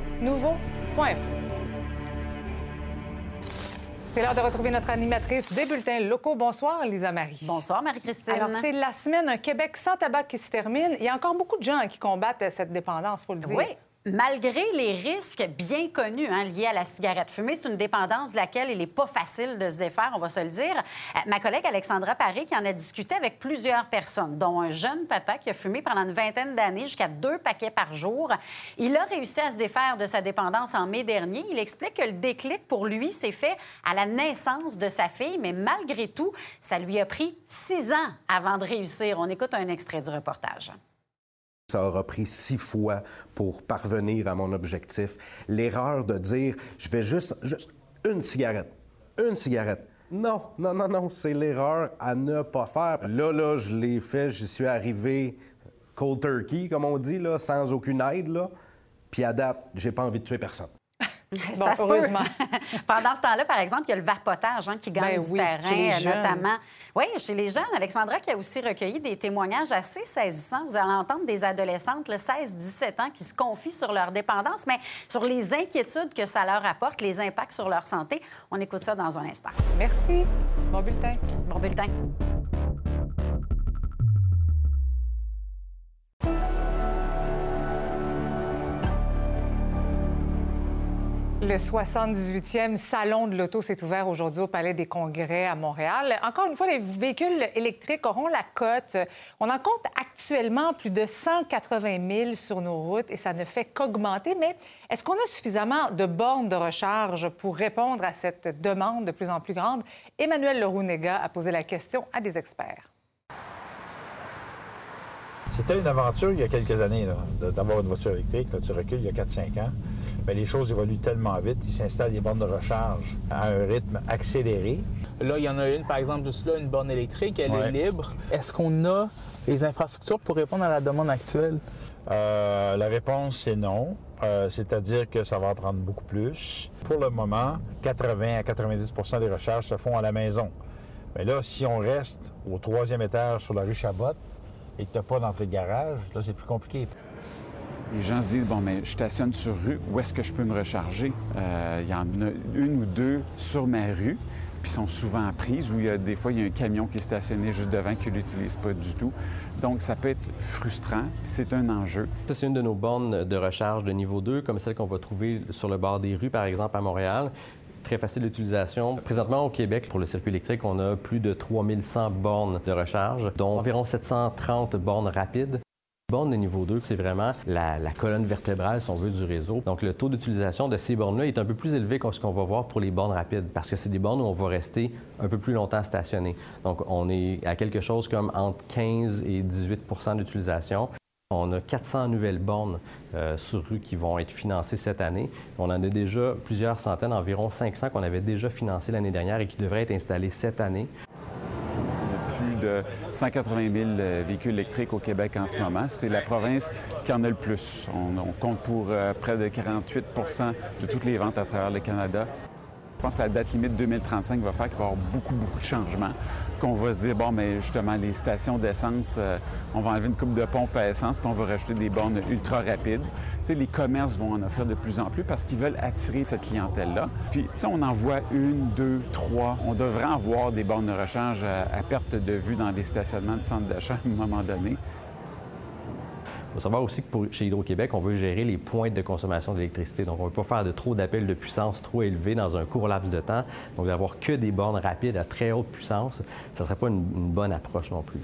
Speaker 1: C'est l'heure de retrouver notre animatrice des bulletins locaux. Bonsoir, Lisa Marie.
Speaker 19: Bonsoir, Marie-Christine.
Speaker 1: Alors, c'est la semaine Un Québec sans tabac qui se termine. Il y a encore beaucoup de gens qui combattent cette dépendance, il faut le dire.
Speaker 19: Oui. Malgré les risques bien connus hein, liés à la cigarette fumée, c'est une dépendance de laquelle il n'est pas facile de se défaire, on va se le dire. Euh, ma collègue Alexandra Paré qui en a discuté avec plusieurs personnes, dont un jeune papa qui a fumé pendant une vingtaine d'années jusqu'à deux paquets par jour. Il a réussi à se défaire de sa dépendance en mai dernier. Il explique que le déclic pour lui s'est fait à la naissance de sa fille, mais malgré tout, ça lui a pris six ans avant de réussir. On écoute un extrait du reportage.
Speaker 20: Ça aura pris six fois pour parvenir à mon objectif. L'erreur de dire, je vais juste, juste une cigarette, une cigarette. Non, non, non, non, c'est l'erreur à ne pas faire. Là, là, je l'ai fait, j'y suis arrivé cold turkey, comme on dit, là, sans aucune aide, là. Puis à date, j'ai pas envie de tuer personne.
Speaker 1: Bon,
Speaker 19: Ça se peut.
Speaker 1: heureusement. <laughs>
Speaker 19: Pendant ce temps-là, par exemple, il y a le vapotage hein, qui gagne
Speaker 1: Ben
Speaker 19: du
Speaker 1: oui,
Speaker 19: terrain,
Speaker 1: chez les
Speaker 19: euh, notamment. Oui, chez les jeunes. Alexandra qui a aussi recueilli des témoignages assez saisissants. Vous allez entendre des adolescentes, 16-17 ans, qui se confient sur leur dépendance, mais sur les inquiétudes que ça leur apporte, les impacts sur leur santé. On écoute ça dans un instant.
Speaker 1: Merci. Bon bulletin.
Speaker 19: Bon bulletin.
Speaker 1: Le 78e Salon de l'auto s'est ouvert aujourd'hui au Palais des Congrès à Montréal. Encore une fois, les véhicules électriques auront la cote. On en compte actuellement plus de 180 000 sur nos routes et ça ne fait qu'augmenter. Mais est-ce qu'on a suffisamment de bornes de recharge pour répondre à cette demande de plus en plus grande? Emmanuel Leroux-Néga a posé la question à des experts.
Speaker 21: C'était une aventure il y a quelques années, d'avoir une voiture électrique. Là, tu recules il y a 4-5 ans. Mais les choses évoluent tellement vite. Il s'installe des bornes de recharge à un rythme accéléré.
Speaker 22: Là, il y en a une, par exemple, juste là, une borne électrique, elle
Speaker 21: Ouais.
Speaker 22: est libre. Est-ce qu'on a les infrastructures pour répondre à la demande actuelle?
Speaker 21: Euh, la réponse, c'est non. Euh, C'est-à-dire que ça va en prendre beaucoup plus. Pour le moment, 80 à 90% des recharges se font à la maison. Mais là, si on reste au troisième étage sur la rue Chabot et que tu n'as pas d'entrée de garage, là, c'est plus compliqué.
Speaker 23: Les gens se disent, bon, mais je stationne sur rue, où est-ce que je peux me recharger? Euh, Il y en a une ou deux sur ma rue, puis sont souvent prises, où il y a, des fois, il y a un camion qui est stationné juste devant qui ne l'utilise pas du tout. Donc, ça peut être frustrant, c'est un enjeu.
Speaker 24: Ça, c'est une de nos bornes de recharge de niveau 2, comme celle qu'on va trouver sur le bord des rues, par exemple, à Montréal. Très facile d'utilisation. Présentement, au Québec, pour le circuit électrique, on a plus de 3100 bornes de recharge, dont environ 730 bornes rapides. Bornes de niveau 2, c'est vraiment la, colonne vertébrale, si on veut, du réseau. Donc, le taux d'utilisation de ces bornes-là est un peu plus élevé que ce qu'on va voir pour les bornes rapides, parce que c'est des bornes où on va rester un peu plus longtemps stationné. Donc, on est à quelque chose comme entre 15 et 18% d'utilisation. On a 400 nouvelles bornes euh, sur rue qui vont être financées cette année. On en a déjà plusieurs centaines, environ 500 qu'on avait déjà financées l'année dernière et qui devraient être installées cette année
Speaker 23: de 180 000 euh, véhicules électriques au Québec en ce moment. C'est la province qui en a le plus. On, compte pour euh, près de 48% de toutes les ventes à travers le Canada. Je pense que la date limite 2035 va faire qu'il va y avoir beaucoup, beaucoup de changements. Qu'on va se dire, bon, mais justement, les stations d'essence, euh, on va enlever une coupe de pompe à essence, puis on va rajouter des bornes ultra rapides. Tu sais, les commerces vont en offrir de plus en plus parce qu'ils veulent attirer cette clientèle-là. Puis, tu sais, on en voit une, deux, trois. On devrait avoir des bornes de rechange à, à perte de vue dans les stationnements de centres d'achat à un moment donné.
Speaker 24: Il faut savoir aussi que chez Hydro-Québec, on veut gérer les pointes de consommation d'électricité. Donc, on ne veut pas faire de trop d'appels de puissance trop élevés dans un court laps de temps. Donc, d'avoir que des bornes rapides à très haute puissance, ça ne serait pas une bonne approche non plus.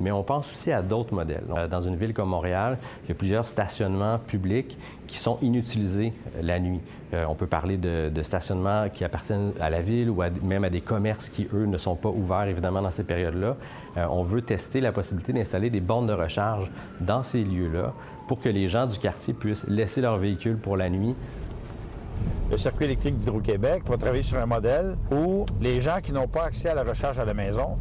Speaker 24: Mais on pense aussi à d'autres modèles. Euh, dans une ville comme Montréal, il y a plusieurs stationnements publics qui sont inutilisés euh, la nuit. Euh, on peut parler de, stationnements qui appartiennent à la ville ou même à des commerces qui, eux, ne sont pas ouverts, évidemment, dans ces périodes-là. on veut tester la possibilité d'installer des bornes de recharge dans ces lieux-là pour que les gens du quartier puissent laisser leur véhicule pour la nuit
Speaker 21: le circuit électrique d'Hydro-Québec va travailler sur un modèle où les gens qui n'ont pas accès à la recharge à la maison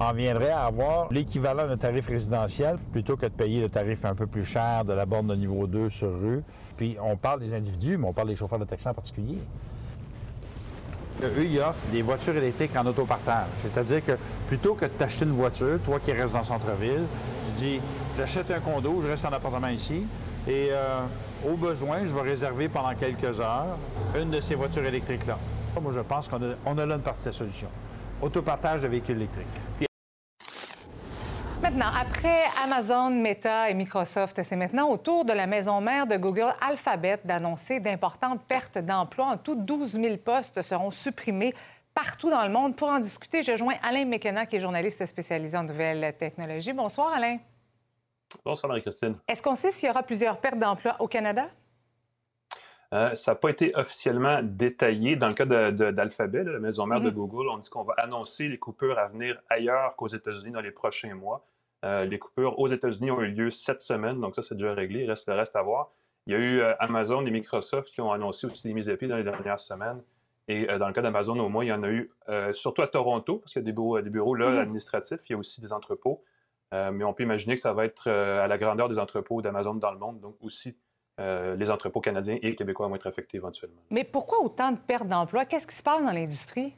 Speaker 21: en viendrait à avoir l'équivalent d'un tarif résidentiel plutôt que de payer le tarif un peu plus cher de la borne de niveau 2 sur rue. Puis on parle des individus, mais on parle des chauffeurs de taxi en particulier. Eux, ils offrent des voitures électriques en autopartage. C'est-à-dire que plutôt que de t'acheter une voiture, toi qui restes dans le centre-ville, tu dis j'achète un condo, je reste en appartement ici, et euh, au besoin, je vais réserver pendant quelques heures une de ces voitures électriques-là. Moi, je pense qu'on a, on a là une partie de la solution. Autopartage de véhicules électriques.
Speaker 1: Maintenant, après Amazon, Meta et Microsoft, c'est maintenant au tour de la maison mère de Google Alphabet d'annoncer d'importantes pertes d'emplois. En tout, 12 000 postes seront supprimés partout dans le monde. Pour en discuter, je joins Alain McKenna, qui est journaliste spécialisé en nouvelles technologies. Bonsoir, Alain.
Speaker 25: Bonsoir, Marie-Christine.
Speaker 1: Est-ce qu'on sait s'il y aura plusieurs pertes d'emplois au Canada?
Speaker 25: Euh, ça n'a pas été officiellement détaillé. Dans le cas d'Alphabet, la maison mère de mm-hmm. Google, on dit qu'on va annoncer les coupures à venir ailleurs qu'aux États-Unis dans les prochains mois. Euh, les coupures aux États-Unis ont eu lieu cette semaine, donc ça, c'est déjà réglé. Il reste le reste à voir. Il y a eu euh, Amazon et Microsoft qui ont annoncé aussi des mises à pied dans les dernières semaines. Et euh, dans le cas d'Amazon, au moins, il y en a eu surtout à Toronto, parce qu'il y a des bureaux, des bureaux là, mm-hmm. administratifs. Il y a aussi des entrepôts. mais on peut imaginer que ça va être à la grandeur des entrepôts d'Amazon dans le monde, donc aussi les entrepôts canadiens et québécois vont être affectés éventuellement.
Speaker 1: Mais pourquoi autant de pertes d'emplois? Qu'est-ce qui se passe dans l'industrie?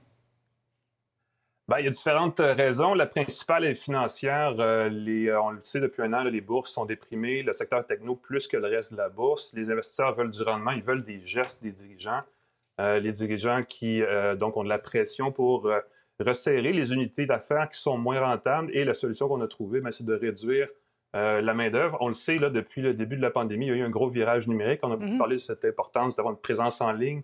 Speaker 25: Bien, il y a différentes euh, raisons. La principale est financière. Euh, les, euh, on le sait depuis un an, les bourses sont déprimées. Le secteur techno plus que le reste de la bourse. Les investisseurs veulent du rendement. Ils veulent des gestes des dirigeants. les dirigeants qui donc ont de la pression pour resserrer les unités d'affaires qui sont moins rentables. Et la solution qu'on a trouvée, ben, c'est de réduire la main-d'œuvre. On le sait, là, depuis le début de la pandémie, il y a eu un gros virage numérique. On a mm-hmm. parlé de cette importance d'avoir une présence en ligne.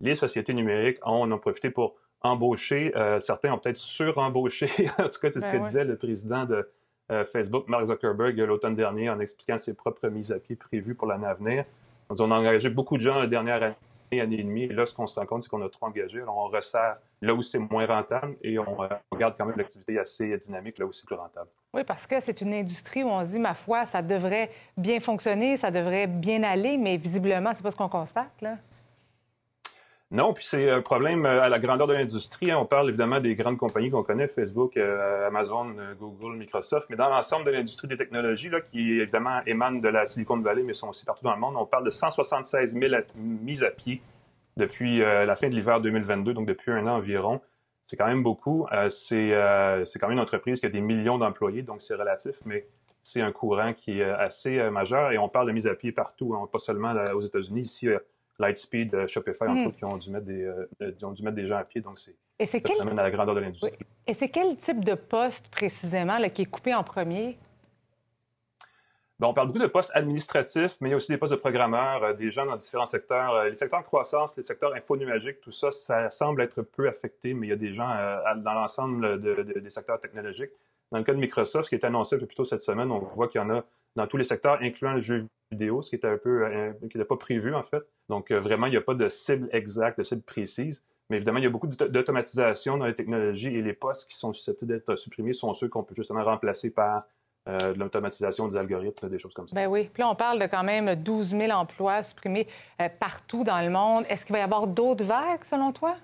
Speaker 25: Les sociétés numériques en ont profité pour embauché. Euh, certains ont peut-être surembauché. <laughs> en tout cas, c'est ce ben que disait le président de euh, Facebook, Mark Zuckerberg, l'automne dernier, en expliquant ses propres mises à pied prévues pour l'année à venir. On a engagé beaucoup de gens la dernière année, année et demie. Et là, ce qu'on se rend compte, c'est qu'on a trop engagé. Alors, on resserre là où c'est moins rentable et on, euh, on garde quand même l'activité assez dynamique là où c'est plus rentable.
Speaker 1: Oui, parce que c'est une industrie où on se dit, ma foi, ça devrait bien fonctionner, ça devrait bien aller, mais visiblement, c'est pas ce qu'on constate, là.
Speaker 25: Non, puis c'est un problème euh, à la grandeur de l'industrie. Hein. On parle évidemment des grandes compagnies qu'on connaît, Facebook, euh, Amazon, euh, Google, Microsoft, mais dans l'ensemble de l'industrie des technologies, là, qui évidemment émane de la Silicon Valley, mais sont aussi partout dans le monde, on parle de 176 000 mises à pied depuis la fin de l'hiver 2022, donc depuis un an environ. C'est quand même beaucoup. c'est quand même une entreprise qui a des millions d'employés, donc c'est relatif, mais c'est un courant qui est assez majeur et on parle de mises à pied partout, hein, pas seulement aux États-Unis. Ici, Lightspeed, euh, Shopify, entre hmm. autres, qui ont dû, mettre des, euh, ont dû mettre des gens à pied. Donc, c'est, ça quel... amène à la grandeur de l'industrie.
Speaker 1: Et c'est quel type de poste, précisément, là, qui est coupé en premier?
Speaker 25: on parle beaucoup de postes administratifs, mais il y a aussi des postes de programmeurs, euh, des gens dans différents secteurs. les secteurs de croissance, les secteurs infonuagiques, tout ça, ça semble être peu affecté, mais il y a des gens dans l'ensemble des secteurs technologiques. Dans le cas de Microsoft, ce qui est annoncé un peu plus tôt cette semaine, on voit qu'il y en a dans tous les secteurs, incluant le jeu vidéo, ce qui était un peu, euh, qui n'était pas prévu en fait. Donc euh, vraiment, il n'y a pas de cible exacte, de cible précise. Mais évidemment, il y a beaucoup d'automatisation dans les technologies et les postes qui sont susceptibles d'être supprimés sont ceux qu'on peut justement remplacer par euh, de l'automatisation des algorithmes, des choses comme ça.
Speaker 1: Ben oui. Puis là, on parle de quand même 12 000 emplois supprimés partout dans le monde. Est-ce qu'il va y avoir d'autres vagues, selon toi?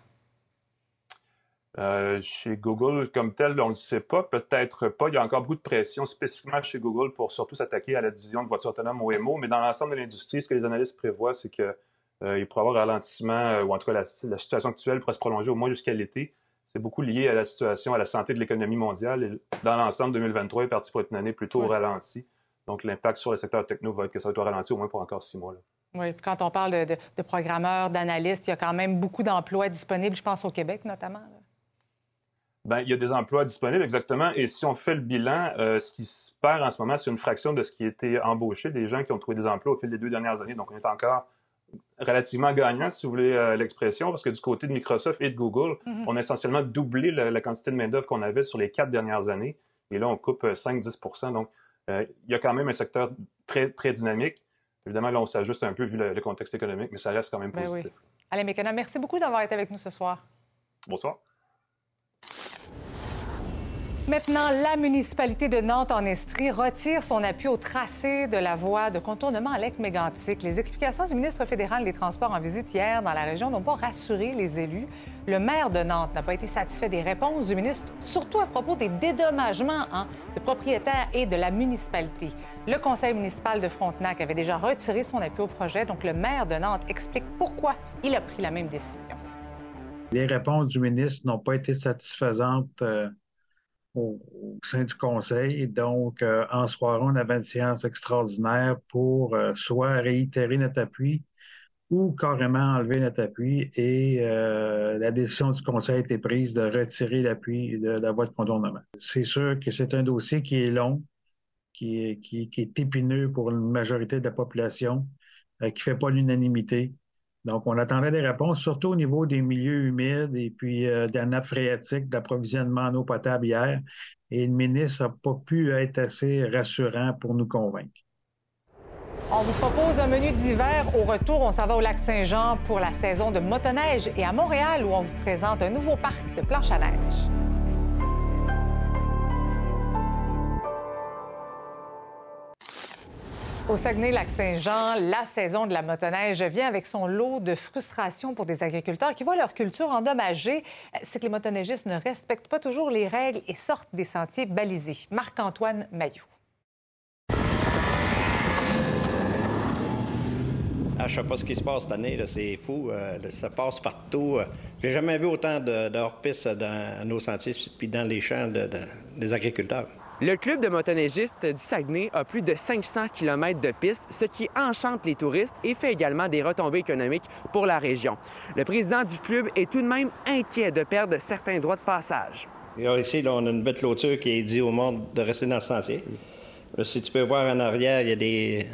Speaker 25: Euh, chez Google comme tel, on ne le sait pas, peut-être pas. Il y a encore beaucoup de pression spécifiquement chez Google pour surtout s'attaquer à la division de voitures autonomes OMO, mais dans l'ensemble de l'industrie, ce que les analystes prévoient, c'est qu'il euh, pourrait y avoir un ralentissement, euh, ou en tout cas la, situation actuelle pourrait se prolonger au moins jusqu'à l'été. C'est beaucoup lié à la situation, à la santé de l'économie mondiale. Et dans l'ensemble, 2023 est parti pour être une année plutôt au ralenti. Donc l'impact sur le secteur techno va être que ça va être au ralenti au moins pour encore six mois.
Speaker 1: Oui, quand on parle de, programmeurs, d'analystes, il y a quand même beaucoup d'emplois disponibles, je pense au Québec notamment.
Speaker 25: Bien, il y a des emplois disponibles, exactement. Et si on fait le bilan, euh, ce qui se perd en ce moment, c'est une fraction de ce qui a été embauché, des gens qui ont trouvé des emplois au fil des deux dernières années. Donc, on est encore relativement gagnant, si vous voulez euh, l'expression, parce que du côté de Microsoft et de Google, mm-hmm. on a essentiellement doublé la, quantité de main-d'œuvre qu'on avait sur les quatre dernières années. Et là, on coupe 5-10 euh, Donc, il y a quand même un secteur très, très dynamique. Évidemment, là, on s'ajuste un peu vu le, contexte économique, mais ça reste quand même ben positif.
Speaker 1: Allez, Mécana, merci beaucoup d'avoir été avec nous ce soir.
Speaker 25: Bonsoir.
Speaker 1: Maintenant, la municipalité de Nantes-en-Estrie retire son appui au tracé de la voie de contournement à lec mégantic. Les explications du ministre fédéral des Transports en visite hier dans la région n'ont pas rassuré les élus. Le maire de Nantes n'a pas été satisfait des réponses du ministre, surtout à propos des dédommagements hein, de propriétaires et de la municipalité. Le conseil municipal de Frontenac avait déjà retiré son appui au projet, donc le maire de Nantes explique pourquoi il a pris la même décision.
Speaker 26: Les réponses du ministre n'ont pas été satisfaisantes. Euh, au, sein du Conseil. Donc, euh, en soirée, on avait une séance extraordinaire pour euh, soit réitérer notre appui ou carrément enlever notre appui. Et euh, la décision du Conseil a été prise de retirer l'appui de la voie de contournement. C'est sûr que c'est un dossier qui est long, qui est, qui, qui est épineux pour une majorité de la population, qui ne fait pas l'unanimité. Donc, on attendait des réponses, surtout au niveau des milieux humides et puis euh, de la nappe phréatique, d'approvisionnement en eau potable hier. Et le ministre n'a pas pu être assez rassurant pour nous convaincre.
Speaker 1: On vous propose un menu d'hiver. Au retour, on s'en va au lac Saint-Jean pour la saison de motoneige et à Montréal où on vous présente un nouveau parc de planche à neige. Au Saguenay-Lac-Saint-Jean, la saison de la motoneige vient avec son lot de frustration pour des agriculteurs qui voient leur culture endommagée. C'est que les motoneigistes ne respectent pas toujours les règles et sortent des sentiers balisés. Marc-Antoine Maillot.
Speaker 27: Ah, je ne sais pas ce qui se passe cette année, c'est fou. Euh, ça passe partout. Euh, j'ai jamais vu autant de, hors-pistes dans nos sentiers puis dans les champs des agriculteurs.
Speaker 28: Le club de motoneigistes du Saguenay a plus de 500 km de pistes, ce qui enchante les touristes et fait également des retombées économiques pour la région. Le président du club est tout de même inquiet de perdre certains droits de passage.
Speaker 27: ici, on a une belle clôture qui dit au monde de rester dans le sentier. si tu peux voir en arrière, il y a des...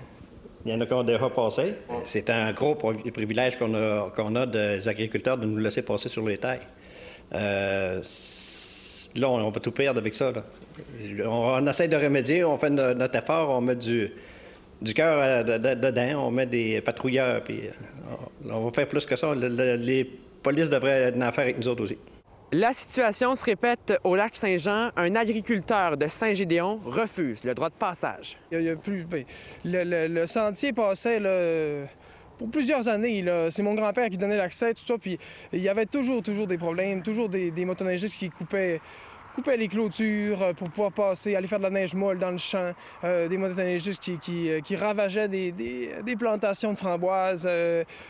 Speaker 27: Il y en a qui ont déjà passé. C'est un gros privilège qu'on a, a des agriculteurs de nous laisser passer sur les tailles. Euh, là, on va tout perdre avec ça. On, essaie de remédier, on fait notre effort, on met du, du cœur euh, dedans, on met des patrouilleurs, puis euh, on va faire plus que ça. les polices devraient en faire avec nous autres aussi.
Speaker 28: La situation se répète au lac Saint-Jean. Un agriculteur de Saint-Gédéon refuse le droit de passage.
Speaker 29: Il y a, plus, ben, le, sentier passait pour plusieurs années. C'est mon grand-père qui donnait l'accès, tout ça. Puis il y avait toujours, toujours des problèmes, toujours des, des motoneigistes qui coupaient couper les clôtures euh, pour pouvoir passer, aller faire de la neige molle dans le champ, euh, des motoneigistes qui, qui, euh, qui ravageaient des, des, plantations de framboises.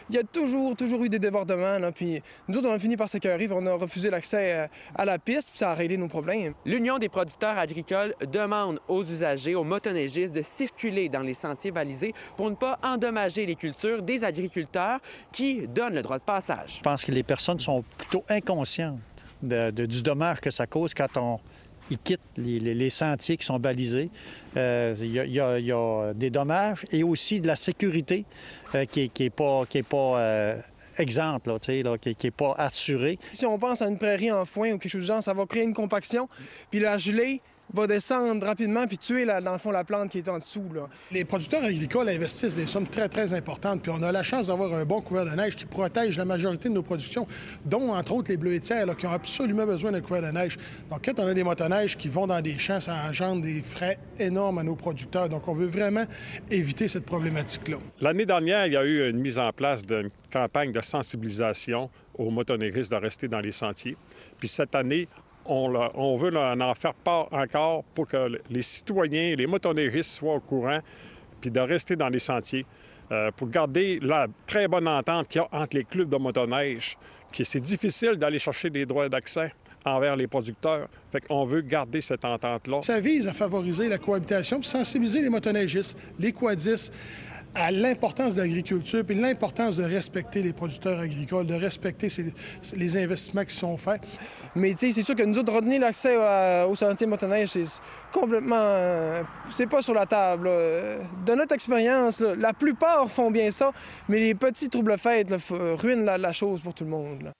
Speaker 29: il y a toujours, toujours eu des débordements. Là, puis nous autres, on a fini par s'écœurer, on a refusé l'accès à la piste, puis ça a réglé nos problèmes.
Speaker 28: L'Union des producteurs agricoles demande aux usagers, aux motoneigistes, de circuler dans les sentiers balisés pour ne pas endommager les cultures des agriculteurs qui donnent le droit de passage.
Speaker 30: Je pense que les personnes sont plutôt inconscientes du dommage que ça cause quand on, ils quittent les, sentiers qui sont balisés. Euh, il y, a des dommages et aussi de la sécurité euh, qui n'est pas, qui est pas euh, exempte, qui n'est pas assurée.
Speaker 29: Si on pense à une prairie en foin ou quelque chose de genre, ça va créer une compaction. Puis la gelée, va descendre rapidement puis tuer, la- dans le fond, la plante qui est en dessous. Là.
Speaker 31: Les producteurs agricoles investissent des sommes très, très importantes, puis on a la chance d'avoir un bon couvert de neige qui protège la majorité de nos productions, dont, entre autres, les bleuetières, là, qui ont absolument besoin d'un couvert de neige. Donc, quand on a des motoneiges qui vont dans des champs, ça engendre des frais énormes à nos producteurs. Donc, on veut vraiment éviter cette problématique-là.
Speaker 32: L'année dernière, il y a eu une mise en place d'une campagne de sensibilisation aux motoneiristes de rester dans les sentiers. Puis cette année, on, veut en faire part encore pour que les citoyens, les motoneiristes soient au courant, puis de rester dans les sentiers euh, pour garder la très bonne entente qu'il y a entre les clubs de motoneige, que c'est difficile d'aller chercher des droits d'accès envers les producteurs. Fait qu'on veut garder cette entente-là.
Speaker 31: Ça vise à favoriser la cohabitation puis sensibiliser les motoneigistes, les quadistes à l'importance de l'agriculture puis l'importance de respecter les producteurs agricoles, de respecter les investissements qui sont faits.
Speaker 29: Mais tu sais, c'est sûr que nous autres, retenir l'accès à- au sentier motoneige, c'est complètement... euh, c'est pas sur la table. De notre expérience, la plupart font bien ça, mais les petits troubles fêtes là, f- ruinent la chose pour tout le monde.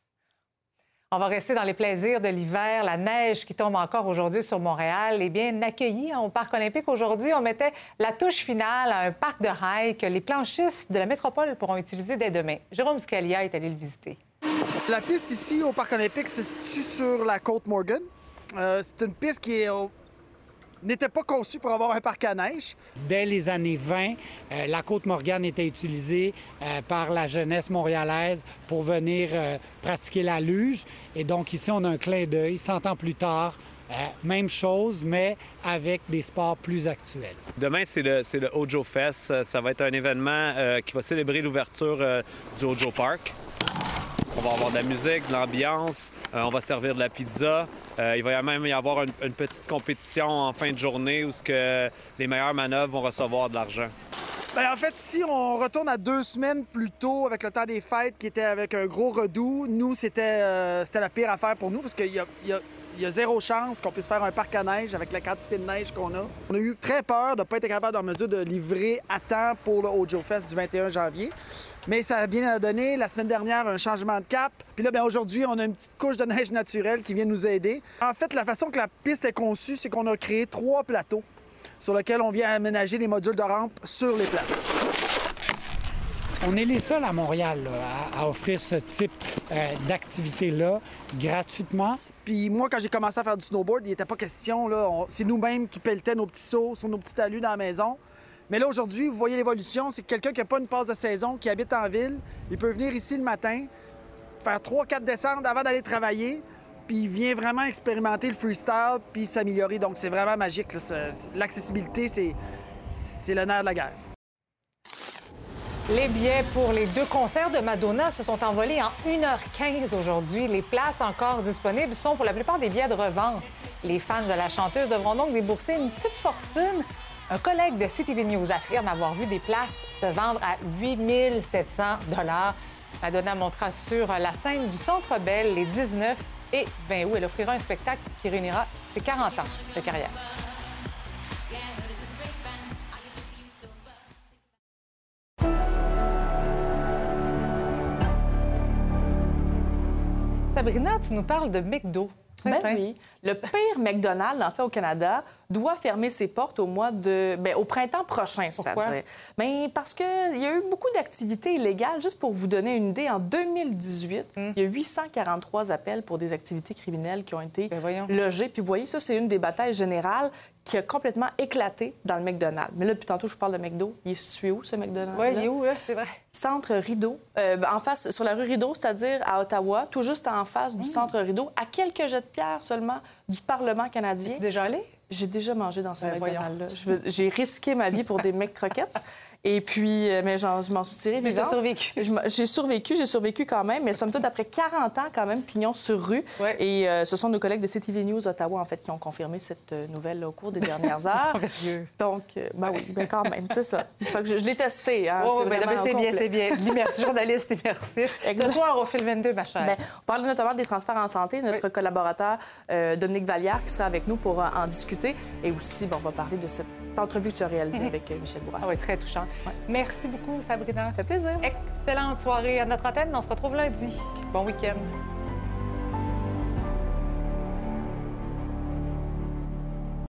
Speaker 1: On va rester dans les plaisirs de l'hiver, la neige qui tombe encore aujourd'hui sur Montréal. Eh bien, accueilli hein, au Parc olympique aujourd'hui, on mettait la touche finale à un parc de hike que les planchistes de la métropole pourront utiliser dès demain. Jérôme Scalia est allé le visiter.
Speaker 10: La piste ici au Parc olympique se situe sur la côte Morgan. Euh, c'est une piste qui est au- n'était pas conçue pour avoir un parc à neige.
Speaker 33: Dès les années 20, euh, la côte Morgane était utilisée euh, par la jeunesse montréalaise pour venir euh, pratiquer la luge. Et donc ici, on a un clin d'œil. 100 ans plus tard, euh, même chose, mais avec des sports plus actuels.
Speaker 20: Demain, c'est le, le Ojo Fest. Ça va être un événement euh, qui va célébrer l'ouverture euh, du Ojo Park. On va avoir de la musique, de l'ambiance, euh, on va servir de la pizza. Euh, il va même y avoir une, une petite compétition en fin de journée où ce que les meilleures manœuvres vont recevoir de l'argent.
Speaker 10: Ben, en fait, si on retourne à deux semaines plus tôt avec le temps des fêtes qui était avec un gros redout, nous, c'était euh, la pire affaire pour nous parce qu'il y a, zéro chance qu'on puisse faire un parc à neige avec la quantité de neige qu'on a. On a eu très peur de ne pas être capable en mesure de livrer à temps pour le Ojo Fest du 21 janvier. Mais ça a bien donné. La semaine dernière, un changement de cap. Puis là, bien, aujourd'hui, on a une petite couche de neige naturelle qui vient nous aider. En fait, la façon que la piste est conçue, c'est qu'on a créé trois plateaux sur lesquels on vient aménager des modules de rampe sur les plateaux.
Speaker 33: On est les seuls à Montréal là, à, à offrir ce type euh, d'activité-là gratuitement.
Speaker 10: Puis moi, quand j'ai commencé à faire du snowboard, il n'était pas question. là. On- C'est nous-mêmes qui pelletaient nos petits sauts sur nos petits talus dans la maison. Mais là, aujourd'hui, vous voyez l'évolution. C'est que quelqu'un qui n'a pas une passe de saison, qui habite en ville, il peut venir ici le matin, faire 3-4 descentes avant d'aller travailler, puis il vient vraiment expérimenter le freestyle, puis s'améliorer. Donc, c'est vraiment magique. L'accessibilité, c'est c'est le nerf de la guerre.
Speaker 1: Les billets pour les deux concerts de Madonna se sont envolés en 1h15 aujourd'hui. Les places encore disponibles sont pour la plupart des billets de revente. Les fans de la chanteuse devront donc débourser une petite fortune. Un collègue de CTV News affirme avoir vu des places se vendre à 8 700 Madonna montera sur la scène du Centre Bell les 19 et 20 août. Elle offrira un spectacle qui réunira ses 40 ans de carrière. Sabrina, tu nous parles de McDo.
Speaker 7: Ben oui. Le pire McDonald's, en fait, au Canada, doit fermer ses portes au mois de... ben, au printemps prochain, c'est-à-dire. Ben, parce qu'il y a eu beaucoup d'activités illégales. Juste pour vous donner une idée, en 2018,
Speaker 1: Hmm.
Speaker 7: il y a 843 appels pour des activités criminelles qui ont été
Speaker 1: Ben,
Speaker 7: logés. Puis vous voyez, ça, c'est une des batailles générales qui a complètement éclaté dans le McDonald's. Mais là, depuis tantôt, je vous parle de McDo. Il est situé où, ce McDonald's?
Speaker 1: Oui, il est où, là? C'est vrai.
Speaker 7: Centre Rideau, euh, ben, en face, sur la rue Rideau, c'est-à-dire à Ottawa, tout juste en face du Centre Rideau, à quelques jets de pierre seulement du Parlement canadien.
Speaker 1: Es-tu déjà allé?
Speaker 7: J'ai déjà mangé dans ce
Speaker 1: Ben,
Speaker 7: McDonald's-là. J'ai risqué ma vie pour des <laughs> mecs croquettes. Et puis, euh, mais je m'en suis tirée
Speaker 1: Mais t'as survécu.
Speaker 7: J'ai survécu, j'ai survécu quand même, mais somme toute, après 40 ans, quand même, pignon sur rue. Et euh, ce sont nos collègues de CTV News Ottawa, en fait, qui ont confirmé cette euh, nouvelle au cours des dernières <laughs> heures. Donc, euh, ben oui, ben quand même, c'est ça. Fait que je, je l'ai testé. Hein,
Speaker 1: Oh,
Speaker 7: c'est
Speaker 1: ben, bien, c'est bien. L'immersion journaliste immersif. Ce soir, au fil 22, ma chère.
Speaker 7: Ben, on parle notamment des transferts en santé. Notre collaborateur euh, Dominique Vallière qui sera avec nous pour en discuter. Et aussi, ben, on va parler de cette entrevue que tu as réalisée avec euh, Michel Bourassa.
Speaker 1: Ah oui, très touchant. Merci beaucoup, Sabrina. Ça
Speaker 7: fait plaisir.
Speaker 1: Excellente soirée à notre antenne. On se retrouve lundi. Bon week-end.